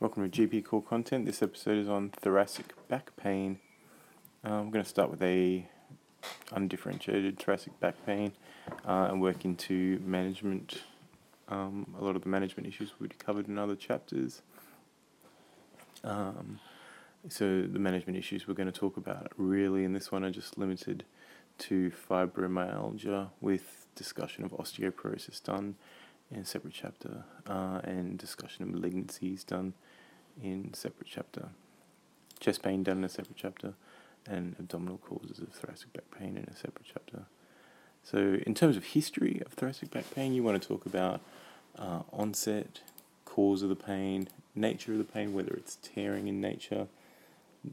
GP core content. This episode is on thoracic back pain. Uh, I'm going to start with a undifferentiated thoracic back pain uh, and work into management. Um, a lot of the management issues we've covered in other chapters. Um, so the management issues we're going to talk about really in this one are just limited to fibromyalgia with discussion of osteoporosis done in a separate chapter uh, and discussion of malignancies done in separate chapter. Chest pain done in a separate chapter and abdominal causes of thoracic back pain in a separate chapter. So, in terms of history of thoracic back pain, you want to talk about uh, onset, cause of the pain, nature of the pain, whether it's tearing in nature,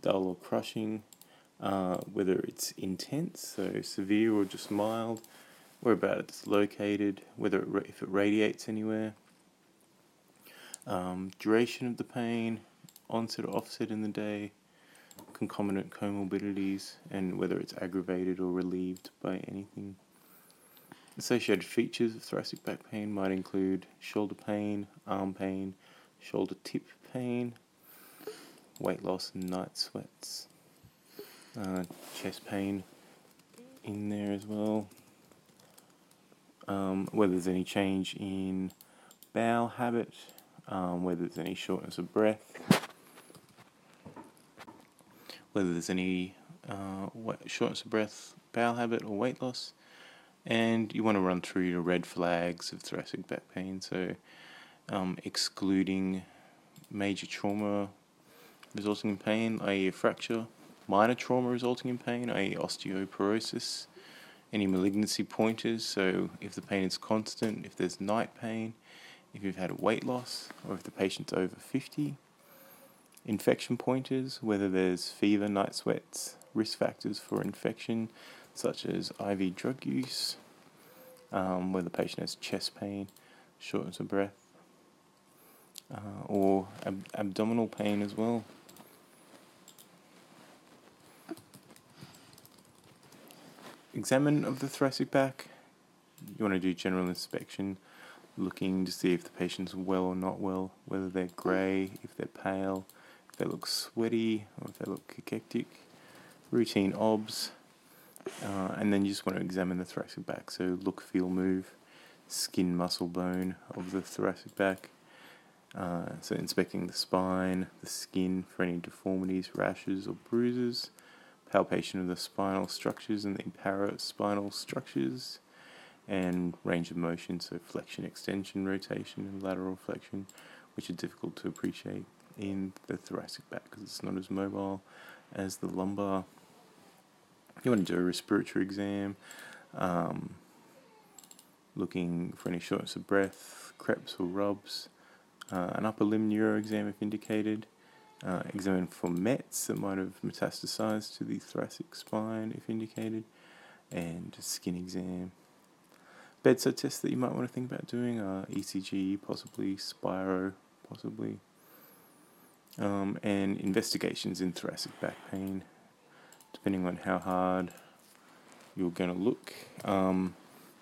dull or crushing, uh, whether it's intense, so severe or just mild, whereabouts it's located, whether it, if it radiates anywhere, um, duration of the pain, onset or offset in the day, concomitant comorbidities, and whether it's aggravated or relieved by anything. Associated features of thoracic back pain might include shoulder pain, arm pain, shoulder tip pain, weight loss, and night sweats, uh, chest pain in there as well. Um, whether there's any change in bowel habit, um, whether there's any shortness of breath, whether there's any uh, shortness of breath, bowel habit, or weight loss. And you want to run through your red flags of thoracic back pain, so um, excluding major trauma resulting in pain, i.e., a fracture, minor trauma resulting in pain, i.e., osteoporosis, any malignancy pointers, so if the pain is constant, if there's night pain, if you've had a weight loss, or if the patient's over 50, infection pointers, whether there's fever, night sweats, risk factors for infection, such as IV drug use, um, where the patient has chest pain, shortness of breath, uh, or ab- abdominal pain as well. Examine of the thoracic back. You want to do general inspection, looking to see if the patient's well or not well, whether they're grey, if they're pale, if they look sweaty, or if they look cachectic. Routine OBS, uh, and then you just want to examine the thoracic back. So look, feel, move, skin, muscle, bone of the thoracic back. Uh, so inspecting the spine, the skin for any deformities, rashes, or bruises, palpation of the spinal structures and the paraspinal structures, and range of motion, so flexion, extension, rotation, and lateral flexion, which are difficult to appreciate in the thoracic back because it's not as mobile as the lumbar. You want to do a respiratory exam, um, looking for any shortness of breath, creps or rubs, uh, an upper limb neuro exam if indicated, uh, examine for METs that might have metastasized to the thoracic spine if indicated, and skin exam. Bedside tests that you might want to think about doing are ECG, possibly Spiro, possibly, um, and investigations in thoracic back pain, depending on how hard you're going to look. Um,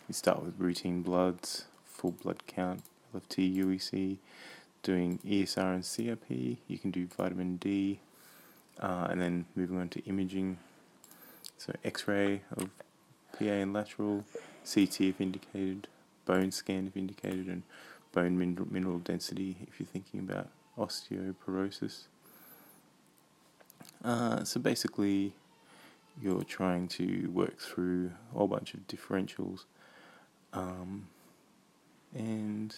you start with routine bloods, full blood count, LFT, UEC, doing ESR and CRP. You can do vitamin D, uh, and then moving on to imaging. So X-ray of PA and lateral, CT if indicated, bone scan if indicated, and bone mineral, mineral density if you're thinking about osteoporosis. Uh, so basically, you're trying to work through a whole bunch of differentials, um, and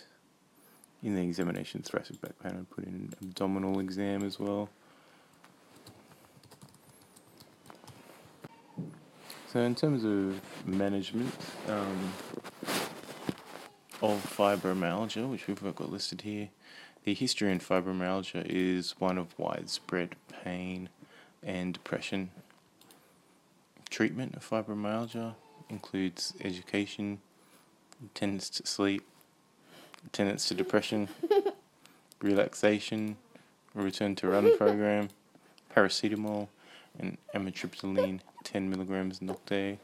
in the examination thoracic back pain, I put in abdominal exam as well. So in terms of management um, of fibromyalgia, which we've got listed here, the history in fibromyalgia is one of widespread pain and depression. Treatment of fibromyalgia includes education, attendance to sleep, attendance to depression, relaxation, return to run program, paracetamol, and amitriptyline 10 milligrams nocte